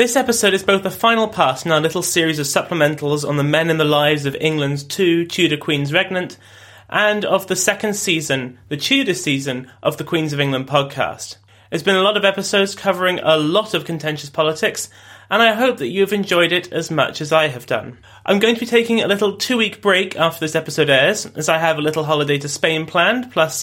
This episode is both the final part in our little series of supplementals on the men in the lives of England's two Tudor queens regnant, and of the second season, the Tudor season, of the Queens of England podcast. There's been a lot of episodes covering a lot of contentious politics, and I hope that you have enjoyed it as much as I have done. I'm going to be taking a little two week break after this episode airs, as I have a little holiday to Spain planned, plus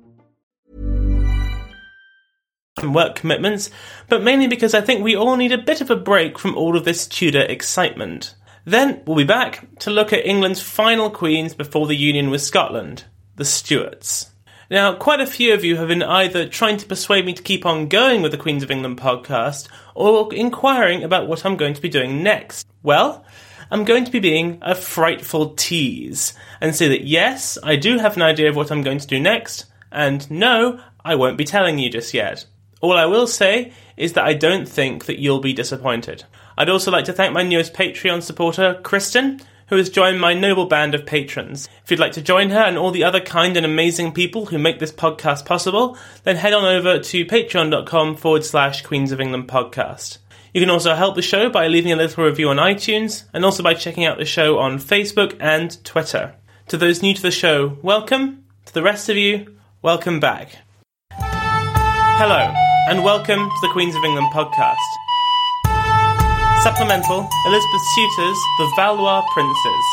Work commitments, but mainly because I think we all need a bit of a break from all of this Tudor excitement. Then we'll be back to look at England's final queens before the union with Scotland, the Stuarts. Now, quite a few of you have been either trying to persuade me to keep on going with the Queens of England podcast or inquiring about what I'm going to be doing next. Well, I'm going to be being a frightful tease and say that yes, I do have an idea of what I'm going to do next, and no, I won't be telling you just yet. All I will say is that I don't think that you'll be disappointed. I'd also like to thank my newest Patreon supporter, Kristen, who has joined my noble band of patrons. If you'd like to join her and all the other kind and amazing people who make this podcast possible, then head on over to patreon.com forward slash Queens of England podcast. You can also help the show by leaving a little review on iTunes and also by checking out the show on Facebook and Twitter. To those new to the show, welcome. To the rest of you, welcome back. Hello, and welcome to the Queens of England podcast. Supplemental Elizabeth Suitors, The Valois Princes.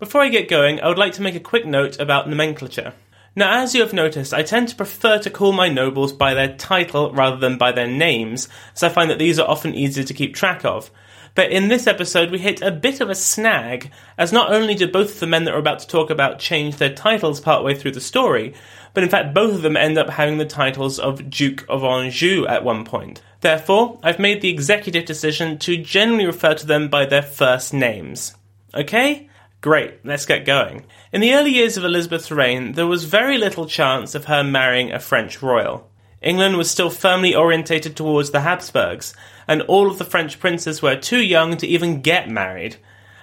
Before I get going, I would like to make a quick note about nomenclature. Now, as you have noticed, I tend to prefer to call my nobles by their title rather than by their names, as I find that these are often easier to keep track of. But in this episode, we hit a bit of a snag, as not only did both of the men that we're about to talk about change their titles partway through the story, but in fact, both of them end up having the titles of Duke of Anjou at one point. Therefore, I've made the executive decision to generally refer to them by their first names. Okay? Great, let's get going. In the early years of Elizabeth's reign, there was very little chance of her marrying a French royal. England was still firmly orientated towards the Habsburgs, and all of the French princes were too young to even get married.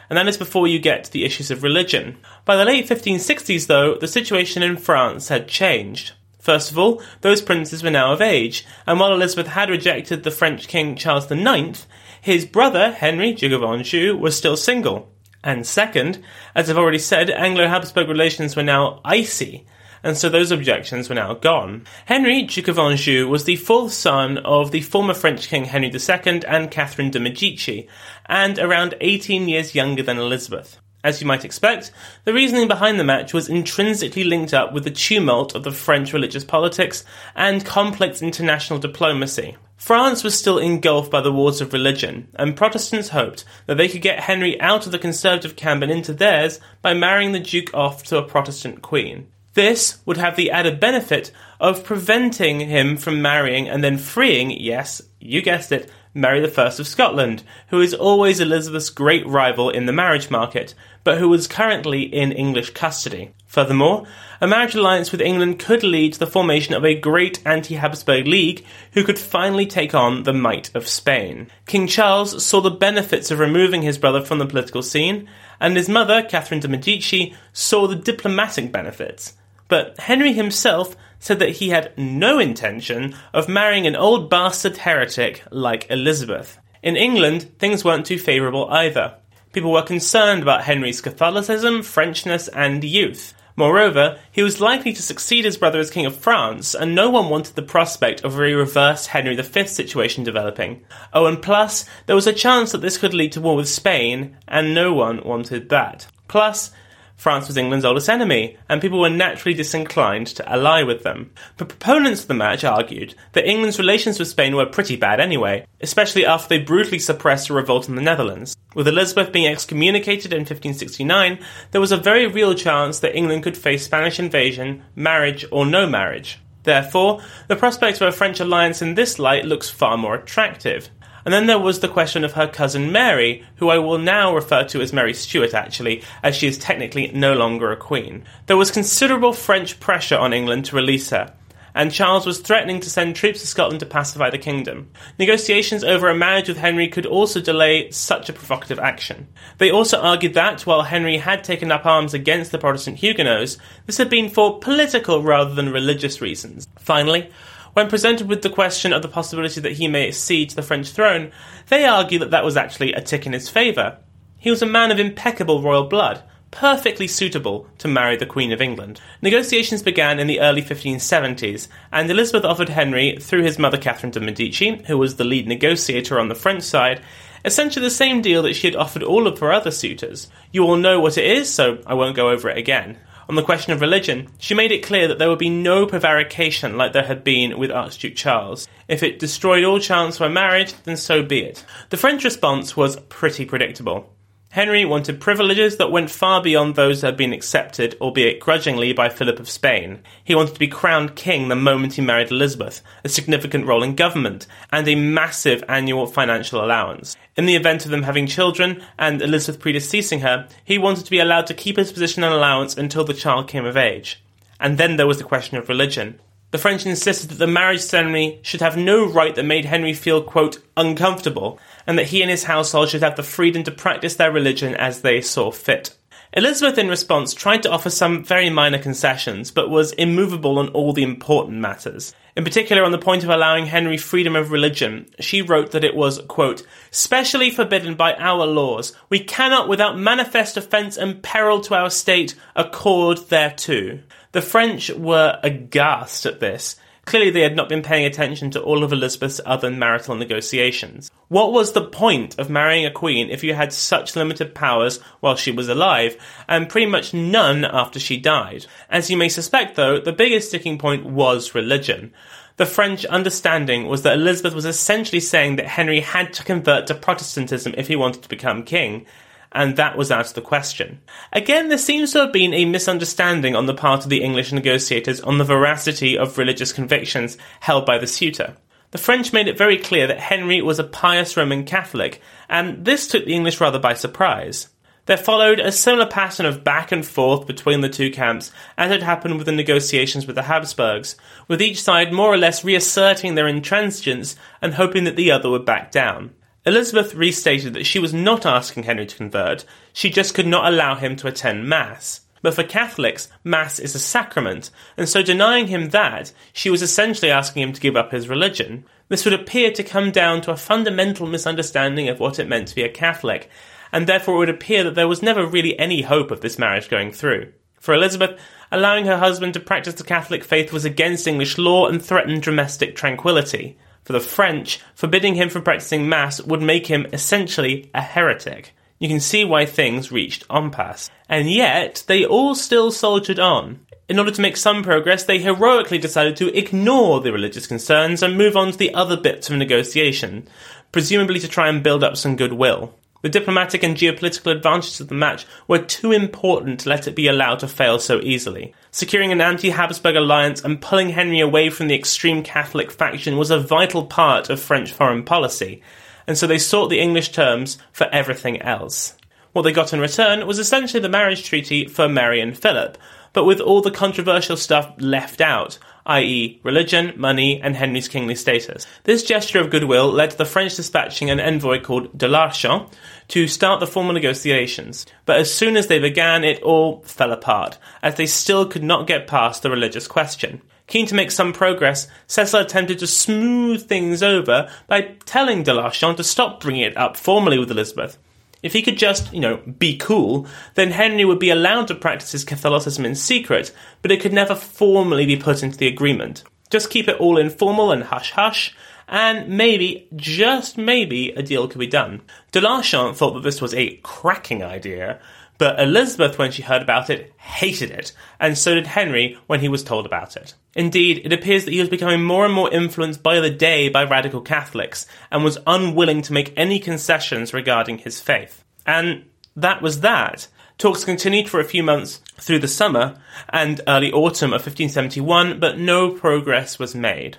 And that is before you get to the issues of religion. By the late 1560s, though, the situation in France had changed. First of all, those princes were now of age, and while Elizabeth had rejected the French King Charles IX, his brother, Henry, Duke of Anjou, was still single. And second, as I've already said, Anglo Habsburg relations were now icy, and so those objections were now gone. Henry, Duke of Anjou, was the fourth son of the former French King Henry II and Catherine de' Medici, and around 18 years younger than Elizabeth. As you might expect, the reasoning behind the match was intrinsically linked up with the tumult of the French religious politics and complex international diplomacy. France was still engulfed by the wars of religion, and Protestants hoped that they could get Henry out of the conservative camp and into theirs by marrying the Duke off to a Protestant queen. This would have the added benefit of preventing him from marrying and then freeing, yes, you guessed it, Mary I of Scotland, who is always Elizabeth's great rival in the marriage market, but who is currently in English custody. Furthermore, a marriage alliance with England could lead to the formation of a great anti Habsburg league who could finally take on the might of Spain. King Charles saw the benefits of removing his brother from the political scene, and his mother, Catherine de' Medici, saw the diplomatic benefits. But Henry himself said that he had no intention of marrying an old bastard heretic like Elizabeth. In England, things weren't too favourable either. People were concerned about Henry's Catholicism, Frenchness, and youth. Moreover, he was likely to succeed his brother as King of France, and no one wanted the prospect of a reversed Henry V situation developing. Oh, and plus, there was a chance that this could lead to war with Spain, and no one wanted that. Plus, France was England's oldest enemy, and people were naturally disinclined to ally with them. But proponents of the match argued that England's relations with Spain were pretty bad anyway, especially after they brutally suppressed a revolt in the Netherlands. With Elizabeth being excommunicated in 1569, there was a very real chance that England could face Spanish invasion, marriage, or no marriage. Therefore, the prospect of a French alliance in this light looks far more attractive. And then there was the question of her cousin Mary, who I will now refer to as Mary Stuart actually, as she is technically no longer a queen. There was considerable French pressure on England to release her and Charles was threatening to send troops to Scotland to pacify the kingdom. Negotiations over a marriage with Henry could also delay such a provocative action. They also argued that, while Henry had taken up arms against the Protestant Huguenots, this had been for political rather than religious reasons. Finally, when presented with the question of the possibility that he may accede to the French throne, they argue that that was actually a tick in his favour. He was a man of impeccable royal blood, perfectly suitable to marry the Queen of England. Negotiations began in the early 1570s, and Elizabeth offered Henry, through his mother Catherine de' Medici, who was the lead negotiator on the French side, essentially the same deal that she had offered all of her other suitors. You all know what it is, so I won't go over it again. On the question of religion, she made it clear that there would be no prevarication like there had been with Archduke Charles. If it destroyed all chance for a marriage, then so be it. The French response was pretty predictable. Henry wanted privileges that went far beyond those that had been accepted, albeit grudgingly, by Philip of Spain. He wanted to be crowned king the moment he married Elizabeth, a significant role in government, and a massive annual financial allowance. In the event of them having children, and Elizabeth predeceasing her, he wanted to be allowed to keep his position and allowance until the child came of age. And then there was the question of religion. The French insisted that the marriage ceremony should have no rite that made Henry feel, quote, uncomfortable, and that he and his household should have the freedom to practice their religion as they saw fit. Elizabeth, in response, tried to offer some very minor concessions, but was immovable on all the important matters. In particular, on the point of allowing Henry freedom of religion, she wrote that it was, quote, specially forbidden by our laws. We cannot, without manifest offence and peril to our state, accord thereto. The French were aghast at this. Clearly, they had not been paying attention to all of Elizabeth's other marital negotiations. What was the point of marrying a queen if you had such limited powers while she was alive, and pretty much none after she died? As you may suspect, though, the biggest sticking point was religion. The French understanding was that Elizabeth was essentially saying that Henry had to convert to Protestantism if he wanted to become king, and that was out of the question. Again, there seems to have been a misunderstanding on the part of the English negotiators on the veracity of religious convictions held by the suitor. The French made it very clear that Henry was a pious Roman Catholic, and this took the English rather by surprise. There followed a similar pattern of back and forth between the two camps as had happened with the negotiations with the Habsburgs, with each side more or less reasserting their intransigence and hoping that the other would back down. Elizabeth restated that she was not asking Henry to convert, she just could not allow him to attend Mass. But for Catholics, Mass is a sacrament, and so denying him that, she was essentially asking him to give up his religion. This would appear to come down to a fundamental misunderstanding of what it meant to be a Catholic, and therefore it would appear that there was never really any hope of this marriage going through. For Elizabeth, allowing her husband to practice the Catholic faith was against English law and threatened domestic tranquility. For the French, forbidding him from practicing Mass would make him essentially a heretic. You can see why things reached impasse. And yet, they all still soldiered on. In order to make some progress, they heroically decided to ignore the religious concerns and move on to the other bits of negotiation, presumably to try and build up some goodwill. The diplomatic and geopolitical advantages of the match were too important to let it be allowed to fail so easily. Securing an anti Habsburg alliance and pulling Henry away from the extreme Catholic faction was a vital part of French foreign policy, and so they sought the English terms for everything else. What they got in return was essentially the marriage treaty for Mary and Philip, but with all the controversial stuff left out, i.e., religion, money, and Henry's kingly status. This gesture of goodwill led to the French dispatching an envoy called de Larchant to start the formal negotiations. But as soon as they began, it all fell apart, as they still could not get past the religious question. Keen to make some progress, Cecil attempted to smooth things over by telling de Larchant to stop bringing it up formally with Elizabeth. If he could just, you know, be cool, then Henry would be allowed to practice his Catholicism in secret, but it could never formally be put into the agreement. Just keep it all informal and hush hush, and maybe, just maybe, a deal could be done. De Larchant thought that this was a cracking idea, but Elizabeth, when she heard about it, hated it, and so did Henry when he was told about it. Indeed, it appears that he was becoming more and more influenced by the day by radical Catholics, and was unwilling to make any concessions regarding his faith. And that was that. Talks continued for a few months through the summer and early autumn of 1571, but no progress was made.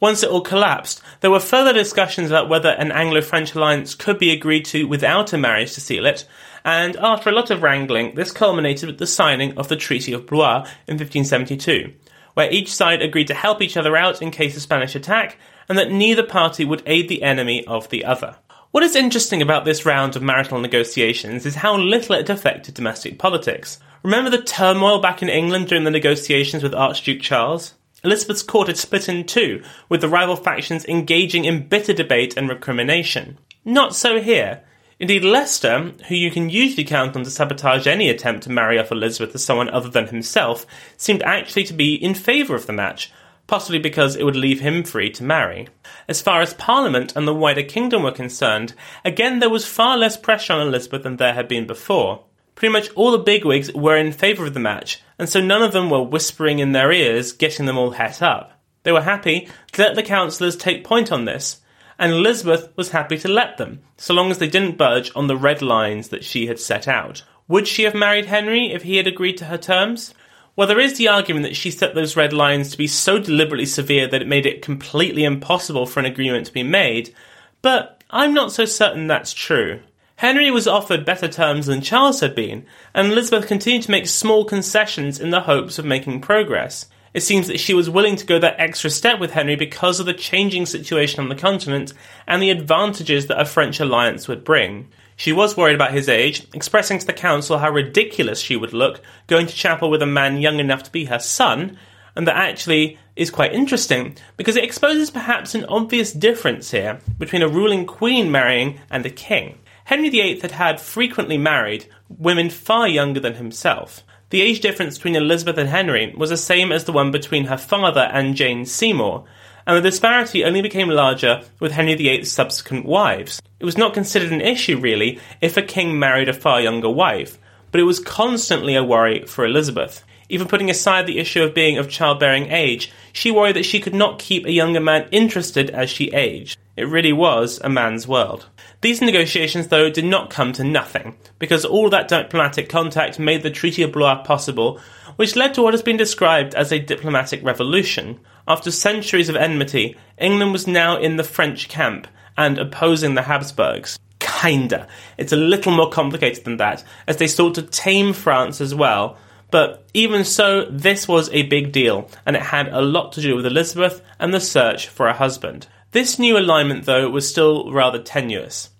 Once it all collapsed, there were further discussions about whether an Anglo French alliance could be agreed to without a marriage to seal it, and after a lot of wrangling, this culminated with the signing of the Treaty of Blois in 1572, where each side agreed to help each other out in case of Spanish attack, and that neither party would aid the enemy of the other. What is interesting about this round of marital negotiations is how little it affected domestic politics. Remember the turmoil back in England during the negotiations with Archduke Charles? Elizabeth's court had split in two, with the rival factions engaging in bitter debate and recrimination. Not so here. Indeed, Leicester, who you can usually count on to sabotage any attempt to marry off Elizabeth to someone other than himself, seemed actually to be in favour of the match, possibly because it would leave him free to marry. As far as Parliament and the wider kingdom were concerned, again there was far less pressure on Elizabeth than there had been before. Pretty much all the bigwigs were in favour of the match, and so none of them were whispering in their ears, getting them all het up. They were happy to let the councillors take point on this, and Elizabeth was happy to let them, so long as they didn't budge on the red lines that she had set out. Would she have married Henry if he had agreed to her terms? Well, there is the argument that she set those red lines to be so deliberately severe that it made it completely impossible for an agreement to be made, but I'm not so certain that's true. Henry was offered better terms than Charles had been, and Elizabeth continued to make small concessions in the hopes of making progress. It seems that she was willing to go that extra step with Henry because of the changing situation on the continent and the advantages that a French alliance would bring. She was worried about his age, expressing to the council how ridiculous she would look going to chapel with a man young enough to be her son, and that actually is quite interesting because it exposes perhaps an obvious difference here between a ruling queen marrying and a king. Henry VIII had had frequently married women far younger than himself. The age difference between Elizabeth and Henry was the same as the one between her father and Jane Seymour, and the disparity only became larger with Henry VIII's subsequent wives. It was not considered an issue, really, if a king married a far younger wife, but it was constantly a worry for Elizabeth. Even putting aside the issue of being of childbearing age, she worried that she could not keep a younger man interested as she aged. It really was a man's world. These negotiations, though, did not come to nothing, because all that diplomatic contact made the Treaty of Blois possible, which led to what has been described as a diplomatic revolution. After centuries of enmity, England was now in the French camp and opposing the Habsburgs. Kinda. It's a little more complicated than that, as they sought to tame France as well. But even so, this was a big deal, and it had a lot to do with Elizabeth and the search for a husband. This new alignment, though, was still rather tenuous.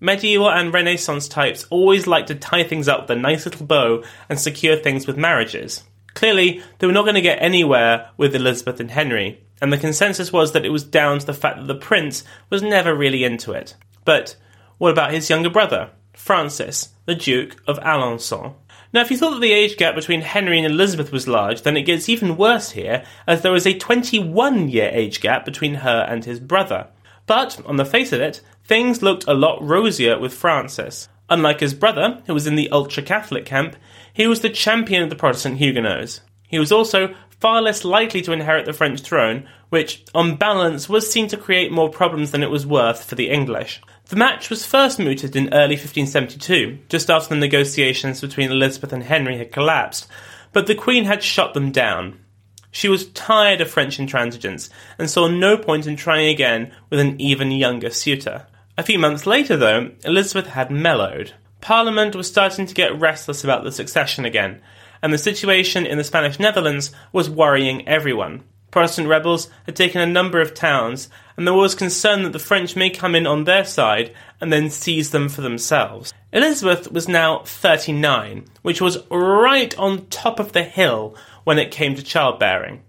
Medieval and Renaissance types always liked to tie things up with a nice little bow and secure things with marriages. Clearly, they were not going to get anywhere with Elizabeth and Henry, and the consensus was that it was down to the fact that the prince was never really into it. But what about his younger brother, Francis, the Duke of Alençon? Now, if you thought that the age gap between Henry and Elizabeth was large, then it gets even worse here, as there is a 21 year age gap between her and his brother. But, on the face of it, things looked a lot rosier with Francis. Unlike his brother, who was in the ultra Catholic camp, he was the champion of the Protestant Huguenots. He was also far less likely to inherit the French throne, which, on balance, was seen to create more problems than it was worth for the English. The match was first mooted in early 1572, just after the negotiations between Elizabeth and Henry had collapsed, but the Queen had shot them down. She was tired of French intransigence and saw no point in trying again with an even younger suitor. A few months later, though, Elizabeth had mellowed. Parliament was starting to get restless about the succession again, and the situation in the Spanish Netherlands was worrying everyone. Protestant rebels had taken a number of towns, and there was concern that the French may come in on their side and then seize them for themselves. Elizabeth was now 39, which was right on top of the hill when it came to childbearing.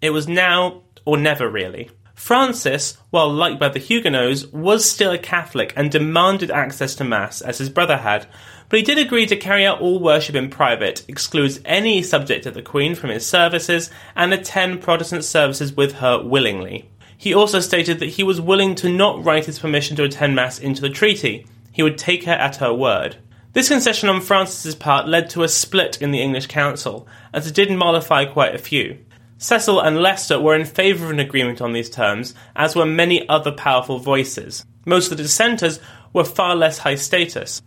It was now or never, really. Francis, while liked by the Huguenots, was still a Catholic and demanded access to Mass, as his brother had, but he did agree to carry out all worship in private, excludes any subject of the Queen from his services, and attend Protestant services with her willingly. He also stated that he was willing to not write his permission to attend Mass into the treaty. He would take her at her word. This concession on Francis's part led to a split in the English Council, as it did mollify quite a few. Cecil and Leicester were in favour of an agreement on these terms, as were many other powerful voices. Most of the dissenters were far less high status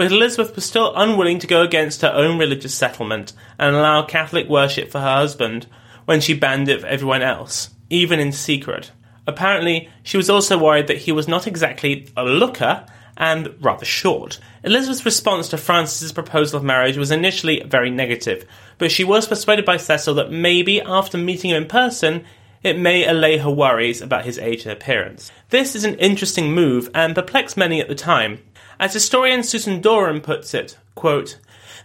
but Elizabeth was still unwilling to go against her own religious settlement and allow Catholic worship for her husband when she banned it for everyone else, even in secret. Apparently, she was also worried that he was not exactly a looker and rather short. Elizabeth's response to Francis's proposal of marriage was initially very negative, but she was persuaded by Cecil that maybe after meeting him in person, it may allay her worries about his age and appearance. This is an interesting move and perplexed many at the time, as historian Susan Doran puts it, quote,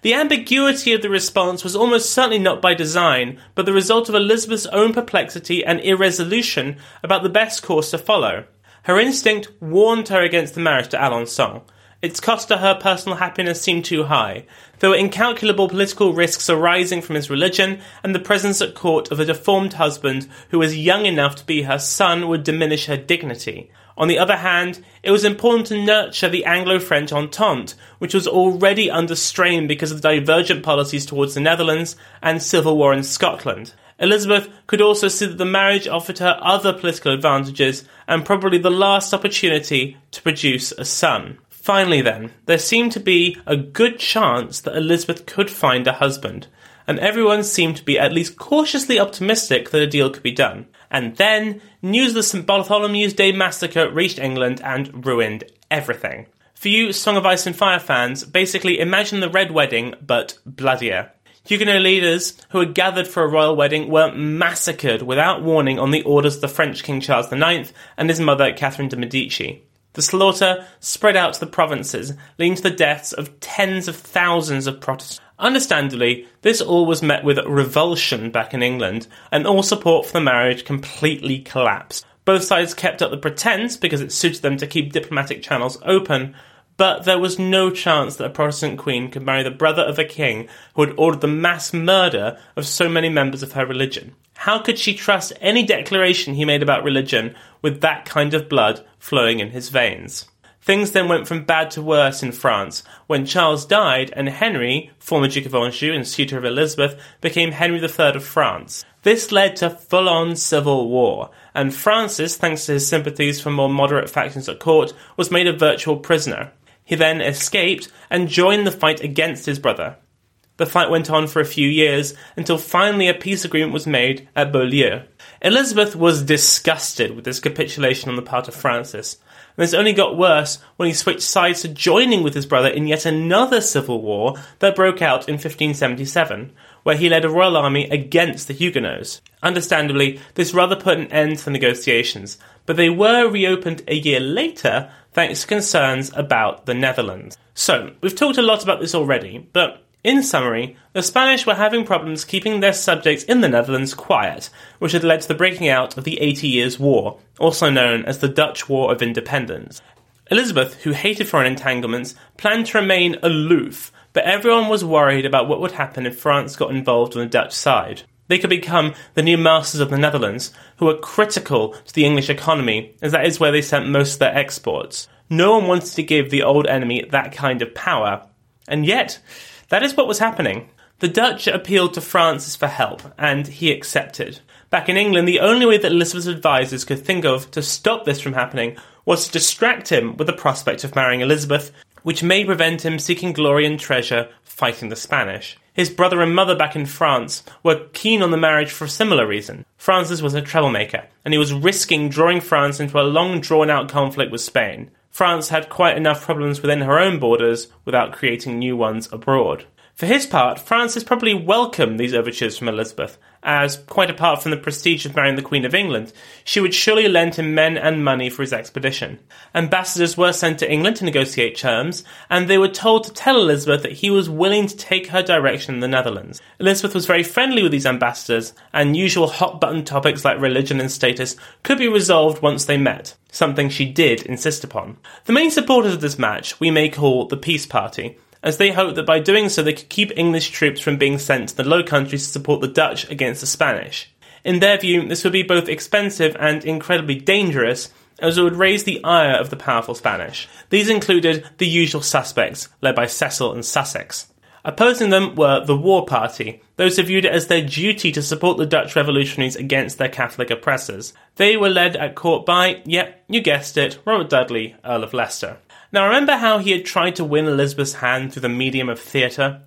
the ambiguity of the response was almost certainly not by design, but the result of Elizabeth's own perplexity and irresolution about the best course to follow. Her instinct warned her against the marriage to Alençon. Its cost to her personal happiness seemed too high. There were incalculable political risks arising from his religion, and the presence at court of a deformed husband who was young enough to be her son would diminish her dignity. On the other hand, it was important to nurture the Anglo French Entente, which was already under strain because of the divergent policies towards the Netherlands and civil war in Scotland. Elizabeth could also see that the marriage offered her other political advantages and probably the last opportunity to produce a son. Finally, then, there seemed to be a good chance that Elizabeth could find a husband, and everyone seemed to be at least cautiously optimistic that a deal could be done. And then, news of the St. Bartholomew's Day massacre reached England and ruined everything. For you Song of Ice and Fire fans, basically imagine the Red Wedding, but bloodier. Huguenot leaders who had gathered for a royal wedding were massacred without warning on the orders of the French King Charles IX and his mother Catherine de' Medici. The slaughter spread out to the provinces, leading to the deaths of tens of thousands of Protestants. Understandably, this all was met with revulsion back in England, and all support for the marriage completely collapsed. Both sides kept up the pretense because it suited them to keep diplomatic channels open, but there was no chance that a Protestant queen could marry the brother of a king who had ordered the mass murder of so many members of her religion. How could she trust any declaration he made about religion with that kind of blood flowing in his veins? Things then went from bad to worse in France when Charles died and Henry, former Duke of Anjou and suitor of Elizabeth, became Henry III of France. This led to full on civil war, and Francis, thanks to his sympathies for more moderate factions at court, was made a virtual prisoner. He then escaped and joined the fight against his brother. The fight went on for a few years until finally a peace agreement was made at Beaulieu. Elizabeth was disgusted with this capitulation on the part of Francis, and this only got worse when he switched sides to joining with his brother in yet another civil war that broke out in 1577, where he led a royal army against the Huguenots. Understandably, this rather put an end to the negotiations, but they were reopened a year later thanks to concerns about the Netherlands. So, we've talked a lot about this already, but in summary, the Spanish were having problems keeping their subjects in the Netherlands quiet, which had led to the breaking out of the Eighty Years' War, also known as the Dutch War of Independence. Elizabeth, who hated foreign entanglements, planned to remain aloof, but everyone was worried about what would happen if France got involved on the Dutch side. They could become the new masters of the Netherlands, who were critical to the English economy, as that is where they sent most of their exports. No one wanted to give the old enemy that kind of power. And yet, that is what was happening. The Dutch appealed to Francis for help, and he accepted. Back in England, the only way that Elizabeth's advisers could think of to stop this from happening was to distract him with the prospect of marrying Elizabeth, which may prevent him seeking glory and treasure fighting the Spanish. His brother and mother back in France were keen on the marriage for a similar reason. Francis was a troublemaker, and he was risking drawing France into a long drawn out conflict with Spain. France had quite enough problems within her own borders without creating new ones abroad. For his part, Francis probably welcomed these overtures from Elizabeth, as, quite apart from the prestige of marrying the Queen of England, she would surely lend him men and money for his expedition. Ambassadors were sent to England to negotiate terms, and they were told to tell Elizabeth that he was willing to take her direction in the Netherlands. Elizabeth was very friendly with these ambassadors, and usual hot button topics like religion and status could be resolved once they met, something she did insist upon. The main supporters of this match we may call the Peace Party, as they hoped that by doing so they could keep English troops from being sent to the Low Countries to support the Dutch against the Spanish. In their view, this would be both expensive and incredibly dangerous, as it would raise the ire of the powerful Spanish. These included the usual suspects, led by Cecil and Sussex. Opposing them were the War Party, those who viewed it as their duty to support the Dutch revolutionaries against their Catholic oppressors. They were led at court by, yep, you guessed it, Robert Dudley, Earl of Leicester. Now, remember how he had tried to win Elizabeth's hand through the medium of theatre?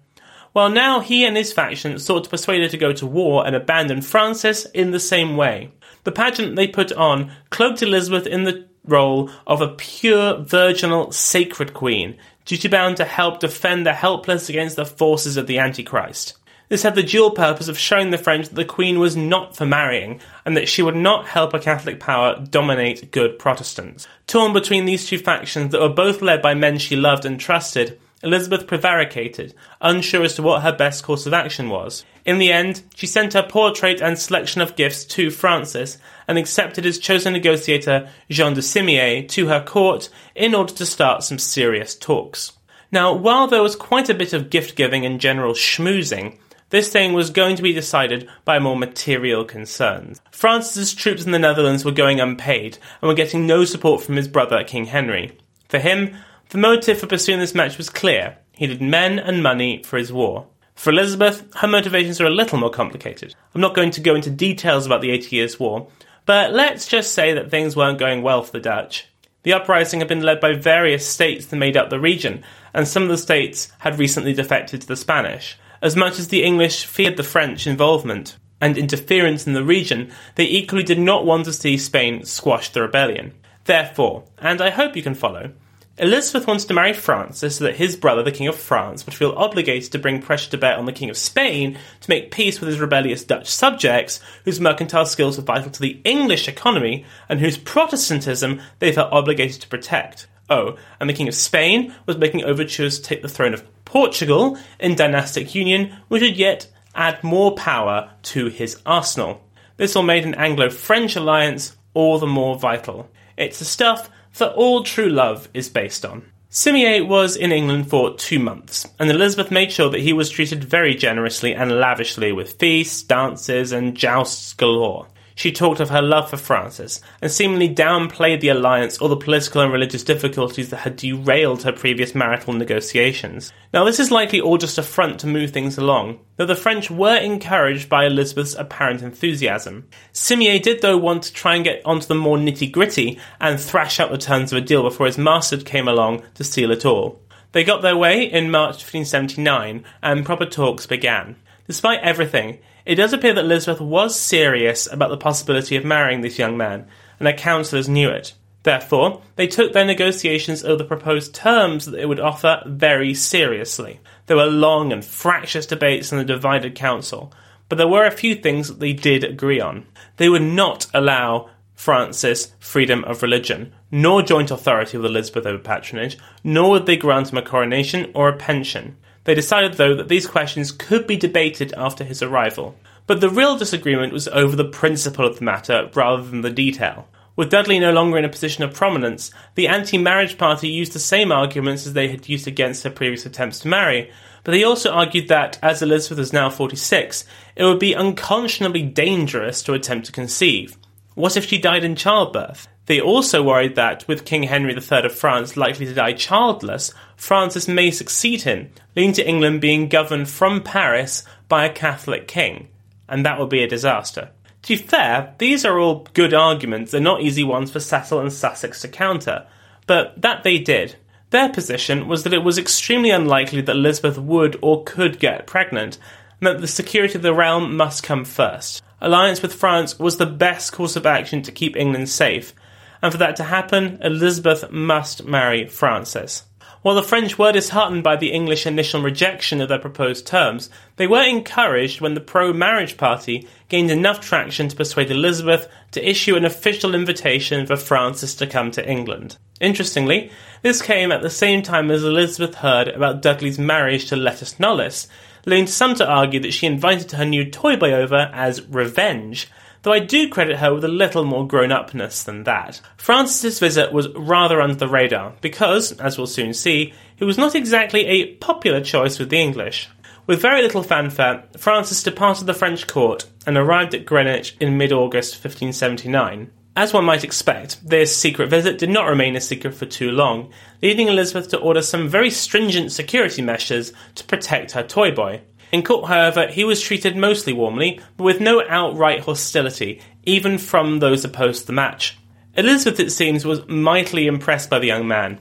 Well, now he and his faction sought to persuade her to go to war and abandon Francis in the same way. The pageant they put on cloaked Elizabeth in the role of a pure, virginal, sacred queen, duty bound to help defend the helpless against the forces of the Antichrist. This had the dual purpose of showing the French that the Queen was not for marrying, and that she would not help a Catholic power dominate good Protestants. Torn between these two factions that were both led by men she loved and trusted, Elizabeth prevaricated, unsure as to what her best course of action was. In the end, she sent her portrait and selection of gifts to Francis and accepted his chosen negotiator, Jean de Simier, to her court in order to start some serious talks. Now, while there was quite a bit of gift giving and general schmoozing, this thing was going to be decided by more material concerns. Francis's troops in the Netherlands were going unpaid and were getting no support from his brother, King Henry. For him, the motive for pursuing this match was clear. He needed men and money for his war. For Elizabeth, her motivations are a little more complicated. I'm not going to go into details about the Eighty Years' War, but let's just say that things weren't going well for the Dutch. The uprising had been led by various states that made up the region, and some of the states had recently defected to the Spanish. As much as the English feared the French involvement and interference in the region, they equally did not want to see Spain squash the rebellion. Therefore, and I hope you can follow, Elizabeth wanted to marry Francis so that his brother, the King of France, would feel obligated to bring pressure to bear on the King of Spain to make peace with his rebellious Dutch subjects, whose mercantile skills were vital to the English economy and whose Protestantism they felt obligated to protect. Oh, and the King of Spain was making overtures to take the throne of Portugal in dynastic union, which would yet add more power to his arsenal. This all made an Anglo French alliance all the more vital. It's the stuff that all true love is based on. Simier was in England for two months, and Elizabeth made sure that he was treated very generously and lavishly with feasts, dances, and jousts galore. She talked of her love for Francis and seemingly downplayed the alliance or the political and religious difficulties that had derailed her previous marital negotiations. Now, this is likely all just a front to move things along, though the French were encouraged by Elizabeth's apparent enthusiasm. Simier did, though, want to try and get onto the more nitty gritty and thrash out the terms of a deal before his master came along to seal it all. They got their way in March 1579, and proper talks began. Despite everything, it does appear that Elizabeth was serious about the possibility of marrying this young man, and her counsellors knew it. Therefore, they took their negotiations of the proposed terms that they would offer very seriously. There were long and fractious debates in the divided council, but there were a few things that they did agree on. They would not allow Francis freedom of religion, nor joint authority with Elizabeth over patronage, nor would they grant him a coronation or a pension. They decided, though, that these questions could be debated after his arrival. But the real disagreement was over the principle of the matter rather than the detail. With Dudley no longer in a position of prominence, the anti marriage party used the same arguments as they had used against her previous attempts to marry, but they also argued that, as Elizabeth was now 46, it would be unconscionably dangerous to attempt to conceive. What if she died in childbirth? They also worried that, with King Henry III of France likely to die childless, Francis may succeed him, leading to England being governed from Paris by a Catholic king, and that would be a disaster. To be fair, these are all good arguments, they're not easy ones for Cecil and Sussex to counter, but that they did. Their position was that it was extremely unlikely that Elizabeth would or could get pregnant, and that the security of the realm must come first. Alliance with France was the best course of action to keep England safe, and for that to happen, Elizabeth must marry Francis. While the French were disheartened by the English initial rejection of their proposed terms, they were encouraged when the pro marriage party gained enough traction to persuade Elizabeth to issue an official invitation for Francis to come to England. Interestingly, this came at the same time as Elizabeth heard about Dudley's marriage to Lettice Knollys, leading some to argue that she invited her new toy boy over as revenge, though I do credit her with a little more grown upness than that. Francis's visit was rather under the radar, because, as we'll soon see, he was not exactly a popular choice with the English. With very little fanfare, Francis departed the French court and arrived at Greenwich in mid August 1579. As one might expect, this secret visit did not remain a secret for too long, leading Elizabeth to order some very stringent security measures to protect her toy boy. In court, however, he was treated mostly warmly, but with no outright hostility, even from those opposed to the match. Elizabeth, it seems, was mightily impressed by the young man.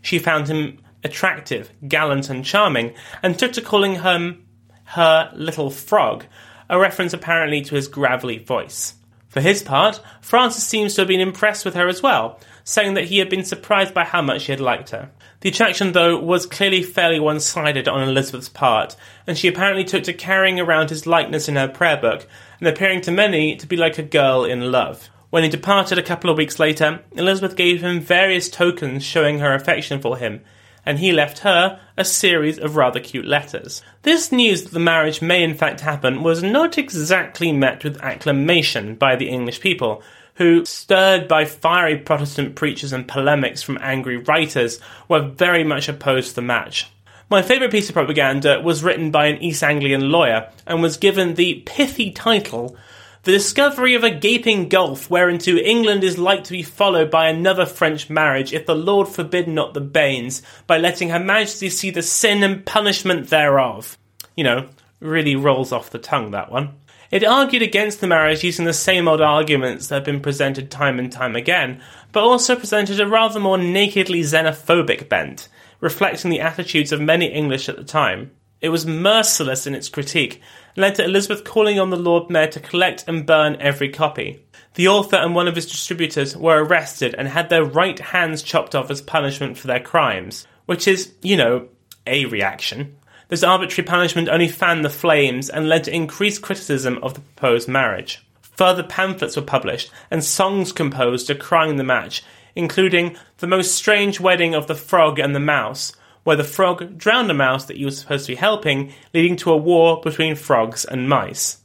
She found him attractive, gallant, and charming, and took to calling him her little frog, a reference apparently to his gravelly voice. For his part, Francis seems to have been impressed with her as well, saying that he had been surprised by how much she had liked her. The attraction, though, was clearly fairly one sided on Elizabeth's part, and she apparently took to carrying around his likeness in her prayer book and appearing to many to be like a girl in love. When he departed a couple of weeks later, Elizabeth gave him various tokens showing her affection for him, and he left her a series of rather cute letters. This news that the marriage may in fact happen was not exactly met with acclamation by the English people, who, stirred by fiery Protestant preachers and polemics from angry writers, were very much opposed to the match. My favourite piece of propaganda was written by an East Anglian lawyer and was given the pithy title The Discovery of a Gaping Gulf Whereinto England is like to be swallowed by another French marriage, if the Lord forbid not the banes, by letting Her Majesty see the sin and punishment thereof. You know, really rolls off the tongue, that one. It argued against the marriage using the same old arguments that have been presented time and time again, but also presented a rather more nakedly xenophobic bent, reflecting the attitudes of many English at the time. It was merciless in its critique, led to Elizabeth calling on the Lord Mayor to collect and burn every copy. The author and one of his distributors were arrested and had their right hands chopped off as punishment for their crimes, which is, you know, a reaction. This arbitrary punishment only fanned the flames and led to increased criticism of the proposed marriage. Further pamphlets were published and songs composed decrying the match, including The Most Strange Wedding of the Frog and the Mouse, where the frog drowned a mouse that he was supposed to be helping, leading to a war between frogs and mice.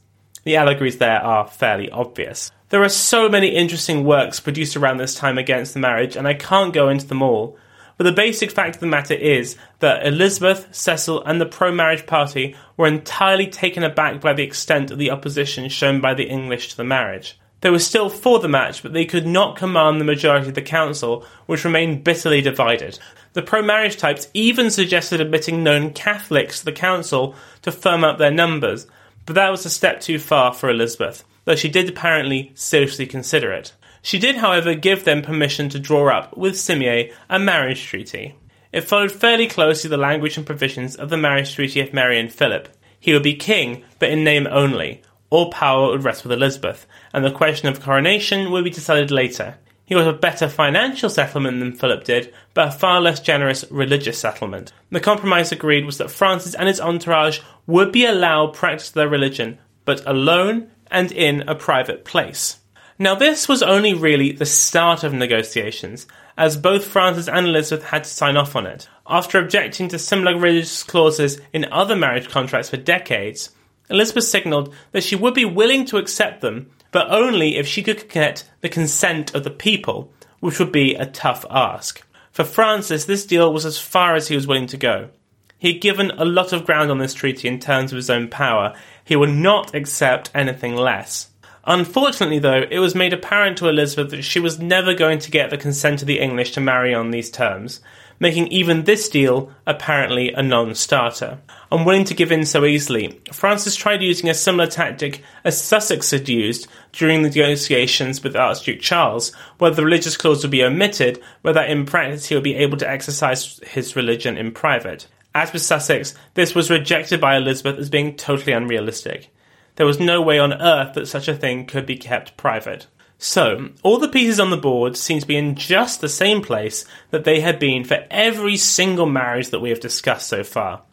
The allegories there are fairly obvious. There are so many interesting works produced around this time against the marriage, and I can't go into them all. But the basic fact of the matter is that Elizabeth, Cecil, and the pro marriage party were entirely taken aback by the extent of the opposition shown by the English to the marriage. They were still for the match, but they could not command the majority of the council, which remained bitterly divided. The pro marriage types even suggested admitting known Catholics to the council to firm up their numbers, but that was a step too far for Elizabeth, though she did apparently seriously consider it. She did, however, give them permission to draw up, with Simier, a marriage treaty. It followed fairly closely the language and provisions of the marriage treaty of Mary and Philip. He would be king, but in name only. All power would rest with Elizabeth, and the question of coronation would be decided later. He got a better financial settlement than Philip did, but a far less generous religious settlement. The compromise agreed was that Francis and his entourage would be allowed practice their religion, but alone and in a private place. Now, this was only really the start of negotiations, as both Francis and Elizabeth had to sign off on it. After objecting to similar religious clauses in other marriage contracts for decades, Elizabeth signalled that she would be willing to accept them, but only if she could get the consent of the people, which would be a tough ask. For Francis, this deal was as far as he was willing to go. He had given a lot of ground on this treaty in terms of his own power. He would not accept anything less. Unfortunately, though, it was made apparent to Elizabeth that she was never going to get the consent of the English to marry on these terms, making even this deal apparently a non starter. Unwilling to give in so easily, Francis tried using a similar tactic as Sussex had used during the negotiations with Archduke Charles, where the religious clause would be omitted, but that in practice he would be able to exercise his religion in private. As with Sussex, this was rejected by Elizabeth as being totally unrealistic. There was no way on earth that such a thing could be kept private. So, all the pieces on the board seem to be in just the same place that they had been for every single marriage that we have discussed so far.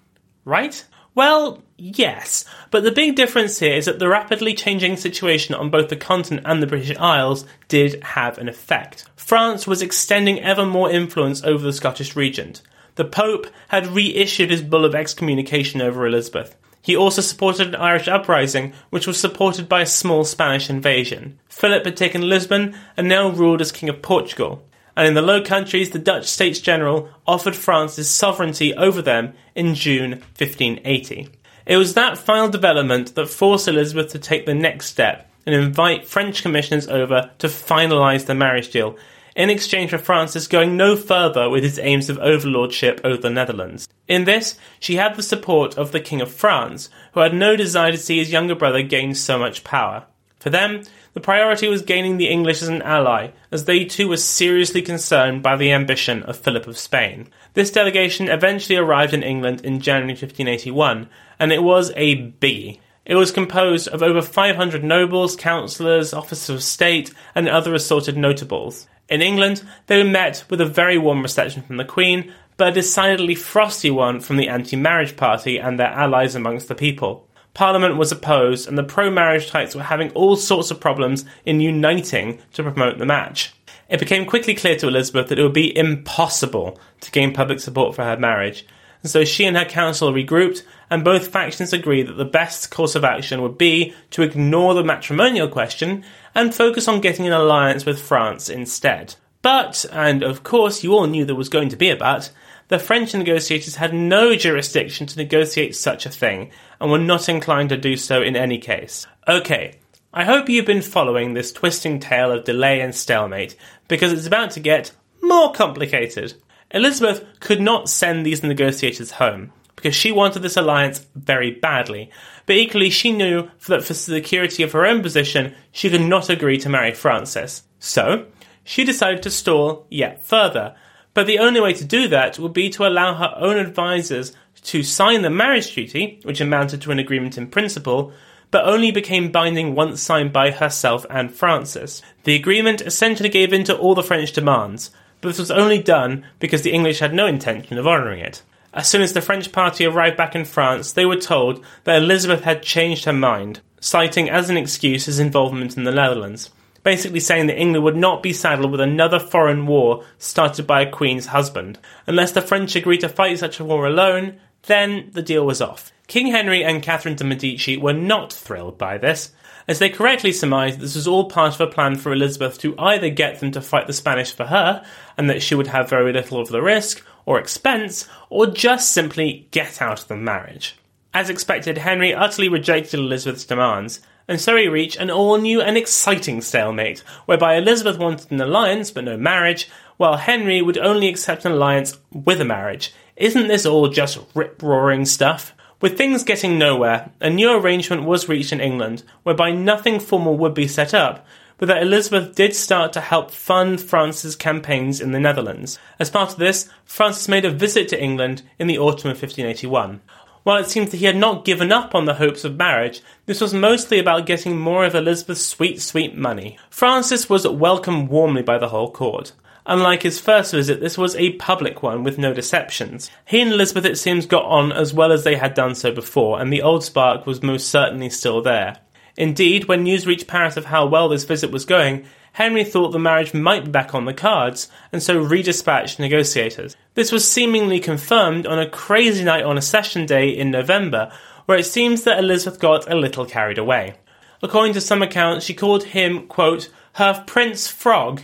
Right? Well, yes, but the big difference here is that the rapidly changing situation on both the continent and the British Isles did have an effect. France was extending ever more influence over the Scottish regent. The Pope had reissued his bull of excommunication over Elizabeth. He also supported an Irish uprising, which was supported by a small Spanish invasion. Philip had taken Lisbon and now ruled as King of Portugal. And in the Low Countries, the Dutch States General offered Francis sovereignty over them in June 1580. It was that final development that forced Elizabeth to take the next step and invite French commissioners over to finalise the marriage deal in exchange for Francis going no further with his aims of overlordship over the Netherlands. In this, she had the support of the King of France, who had no desire to see his younger brother gain so much power. For them, the priority was gaining the English as an ally, as they too were seriously concerned by the ambition of Philip of Spain. This delegation eventually arrived in England in January 1581, and it was a biggie. It was composed of over 500 nobles, councillors, officers of state, and other assorted notables. In England, they were met with a very warm reception from the Queen, but a decidedly frosty one from the anti marriage party and their allies amongst the people. Parliament was opposed, and the pro marriage types were having all sorts of problems in uniting to promote the match. It became quickly clear to Elizabeth that it would be impossible to gain public support for her marriage, and so she and her council regrouped, and both factions agreed that the best course of action would be to ignore the matrimonial question and focus on getting an alliance with France instead. But, and of course you all knew there was going to be a but, the French negotiators had no jurisdiction to negotiate such a thing, and were not inclined to do so in any case. Okay, I hope you've been following this twisting tale of delay and stalemate, because it's about to get more complicated. Elizabeth could not send these negotiators home, because she wanted this alliance very badly, but equally she knew that for the security of her own position, she could not agree to marry Francis. So, she decided to stall yet further, but the only way to do that would be to allow her own advisers to sign the marriage treaty, which amounted to an agreement in principle, but only became binding once signed by herself and Francis. The agreement essentially gave in to all the French demands, but this was only done because the English had no intention of honouring it. As soon as the French party arrived back in France, they were told that Elizabeth had changed her mind, citing as an excuse his involvement in the Netherlands, basically saying that England would not be saddled with another foreign war started by a queen's husband. Unless the French agreed to fight such a war alone, then the deal was off. King Henry and Catherine de' Medici were not thrilled by this, as they correctly surmised this was all part of a plan for Elizabeth to either get them to fight the Spanish for her, and that she would have very little of the risk, or expense, or just simply get out of the marriage. As expected, Henry utterly rejected Elizabeth's demands, and so he reached an all new and exciting stalemate, whereby Elizabeth wanted an alliance but no marriage, while Henry would only accept an alliance with a marriage. Isn't this all just rip roaring stuff? With things getting nowhere, a new arrangement was reached in England, whereby nothing formal would be set up, but that Elizabeth did start to help fund France's campaigns in the Netherlands. As part of this, Francis made a visit to England in the autumn of 1581. While it seems that he had not given up on the hopes of marriage, this was mostly about getting more of Elizabeth's sweet, sweet money. Francis was welcomed warmly by the whole court. Unlike his first visit, this was a public one with no deceptions. He and Elizabeth, it seems, got on as well as they had done so before, and the old spark was most certainly still there. Indeed, when news reached Paris of how well this visit was going, Henry thought the marriage might be back on the cards, and so redispatched negotiators. This was seemingly confirmed on a crazy night on Accession Day in November, where it seems that Elizabeth got a little carried away. According to some accounts, she called him, quote, her Prince Frog,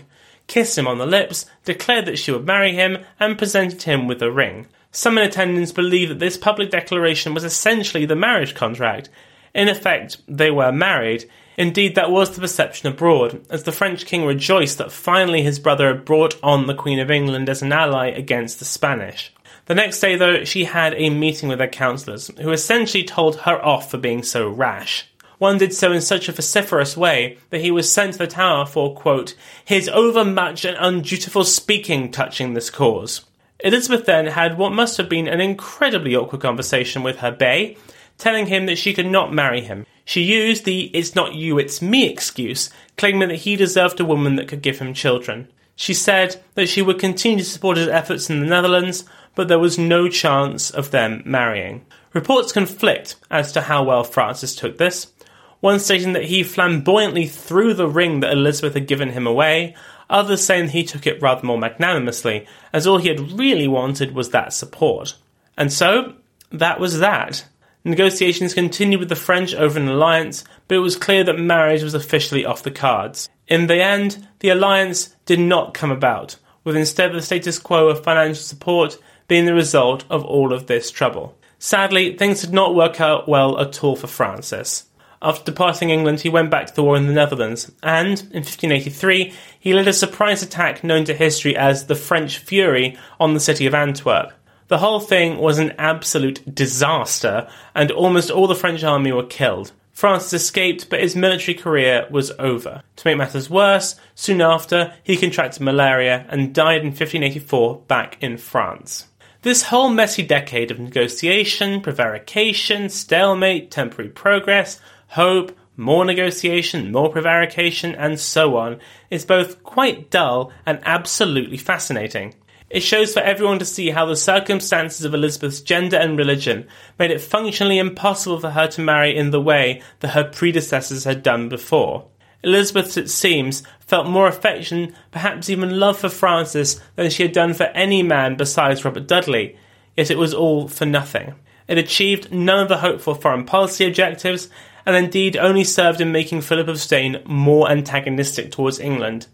kissed him on the lips, declared that she would marry him, and presented him with a ring. Some in attendance believe that this public declaration was essentially the marriage contract. In effect, they were married. Indeed, that was the perception abroad, as the French king rejoiced that finally his brother had brought on the Queen of England as an ally against the Spanish. The next day, though, she had a meeting with her councillors, who essentially told her off for being so rash. One did so in such a vociferous way that he was sent to the tower for, quote, his overmuch and undutiful speaking touching this cause. Elizabeth then had what must have been an incredibly awkward conversation with her Bay, telling him that she could not marry him. She used the it's not you, it's me excuse, claiming that he deserved a woman that could give him children. She said that she would continue to support his efforts in the Netherlands, but there was no chance of them marrying. Reports conflict as to how well Francis took this one stating that he flamboyantly threw the ring that Elizabeth had given him away, others saying he took it rather more magnanimously, as all he had really wanted was that support. And so, that was that. Negotiations continued with the French over an alliance, but it was clear that marriage was officially off the cards. In the end, the alliance did not come about, with instead the status quo of financial support being the result of all of this trouble. Sadly, things did not work out well at all for Francis. After departing England, he went back to the war in the Netherlands, and in 1583 he led a surprise attack known to history as the French Fury on the city of Antwerp. The whole thing was an absolute disaster, and almost all the French army were killed. Francis escaped, but his military career was over. To make matters worse, soon after, he contracted malaria and died in 1584 back in France. This whole messy decade of negotiation, prevarication, stalemate, temporary progress hope, more negotiation, more prevarication, and so on, is both quite dull and absolutely fascinating. It shows for everyone to see how the circumstances of Elizabeth's gender and religion made it functionally impossible for her to marry in the way that her predecessors had done before. Elizabeth, it seems, felt more affection, perhaps even love for Francis than she had done for any man besides Robert Dudley, yet it was all for nothing. It achieved none of the hoped for foreign policy objectives, and indeed only served in making Philip of Spain more antagonistic towards England,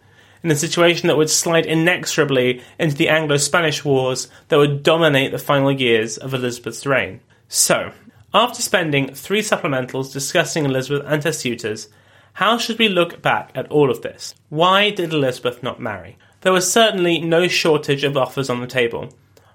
in a situation that would slide inexorably into the Anglo Spanish Wars that would dominate the final years of Elizabeth's reign. So, after spending three supplementals discussing Elizabeth and her suitors, how should we look back at all of this? Why did Elizabeth not marry? There was certainly no shortage of offers on the table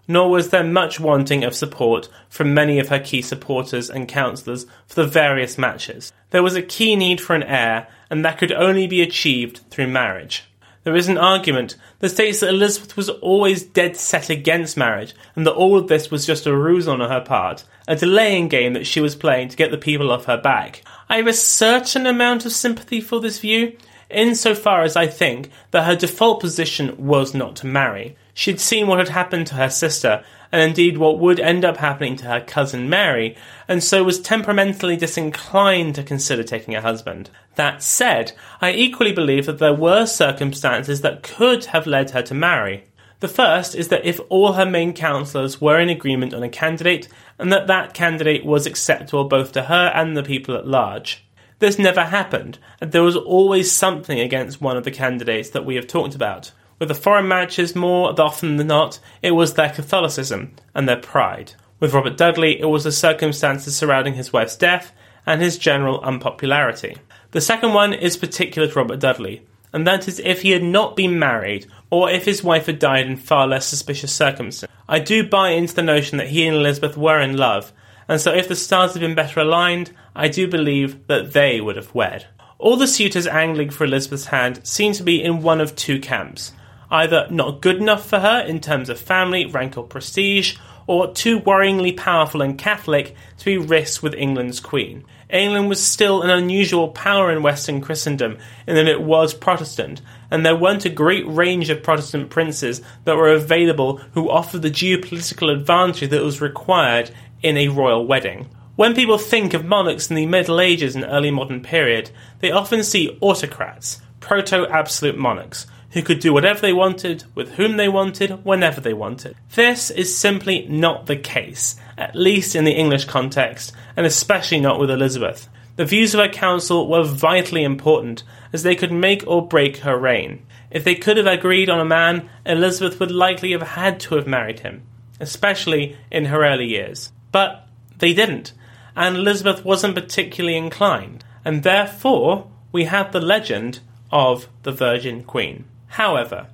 nor was there much wanting of support from many of her key supporters and councillors for the various matches. There was a key need for an heir, and that could only be achieved through marriage. There is an argument that states that Elizabeth was always dead set against marriage, and that all of this was just a ruse on her part, a delaying game that she was playing to get the people off her back. I have a certain amount of sympathy for this view, insofar as I think that her default position was not to marry. She'd seen what had happened to her sister, and indeed what would end up happening to her cousin Mary, and so was temperamentally disinclined to consider taking a husband. That said, I equally believe that there were circumstances that could have led her to marry. The first is that if all her main counsellors were in agreement on a candidate, and that that candidate was acceptable both to her and the people at large. This never happened, and there was always something against one of the candidates that we have talked about. With the foreign matches, more often than not, it was their Catholicism and their pride. With Robert Dudley, it was the circumstances surrounding his wife's death and his general unpopularity. The second one is particular to Robert Dudley, and that is if he had not been married or if his wife had died in far less suspicious circumstances. I do buy into the notion that he and Elizabeth were in love, and so if the stars had been better aligned, I do believe that they would have wed. All the suitors angling for Elizabeth's hand seem to be in one of two camps either not good enough for her in terms of family, rank, or prestige, or too worryingly powerful and Catholic to be risked with England's Queen. England was still an unusual power in Western Christendom in that it was Protestant, and there weren't a great range of Protestant princes that were available who offered the geopolitical advantage that was required in a royal wedding. When people think of monarchs in the Middle Ages and early modern period, they often see autocrats, proto absolute monarchs, who could do whatever they wanted, with whom they wanted, whenever they wanted. This is simply not the case, at least in the English context, and especially not with Elizabeth. The views of her council were vitally important, as they could make or break her reign. If they could have agreed on a man, Elizabeth would likely have had to have married him, especially in her early years. But they didn't, and Elizabeth wasn't particularly inclined, and therefore we have the legend of the Virgin Queen. However,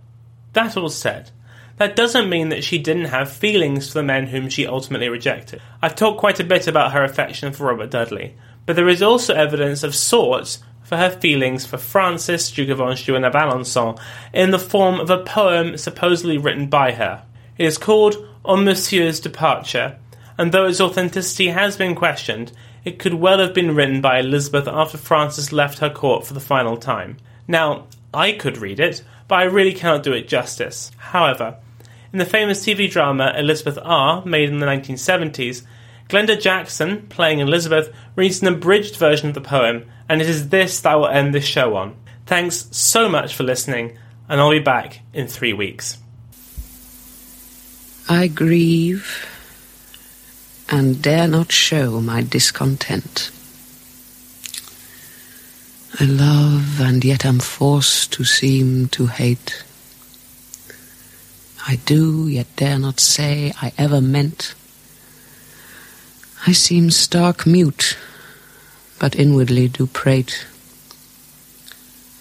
that all said, that doesn't mean that she didn't have feelings for the men whom she ultimately rejected. I've talked quite a bit about her affection for Robert Dudley, but there is also evidence of sorts for her feelings for Francis, Duke of Anjou and of Alençon, in the form of a poem supposedly written by her. It is called On Monsieur's Departure, and though its authenticity has been questioned, it could well have been written by Elizabeth after Francis left her court for the final time. Now, I could read it, but I really cannot do it justice. However, in the famous TV drama Elizabeth R, made in the 1970s, Glenda Jackson, playing Elizabeth, reads an abridged version of the poem, and it is this that will end this show on. Thanks so much for listening, and I'll be back in three weeks. I grieve and dare not show my discontent. I love and yet am forced to seem to hate. I do yet dare not say I ever meant. I seem stark mute, but inwardly do prate.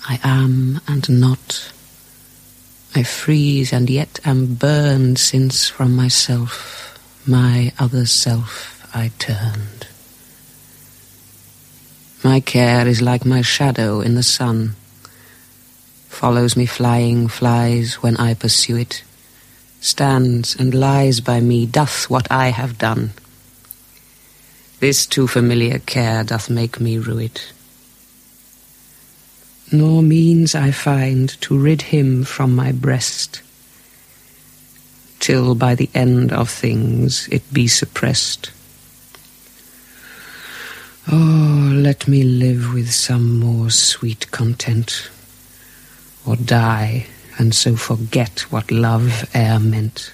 I am and not. I freeze and yet am burned since from myself, my other self, I turned. My care is like my shadow in the sun. Follows me flying, flies when I pursue it. Stands and lies by me, doth what I have done. This too familiar care doth make me rue it. Nor means I find to rid him from my breast, till by the end of things it be suppressed. Oh, let me live with some more sweet content, or die and so forget what love e'er meant.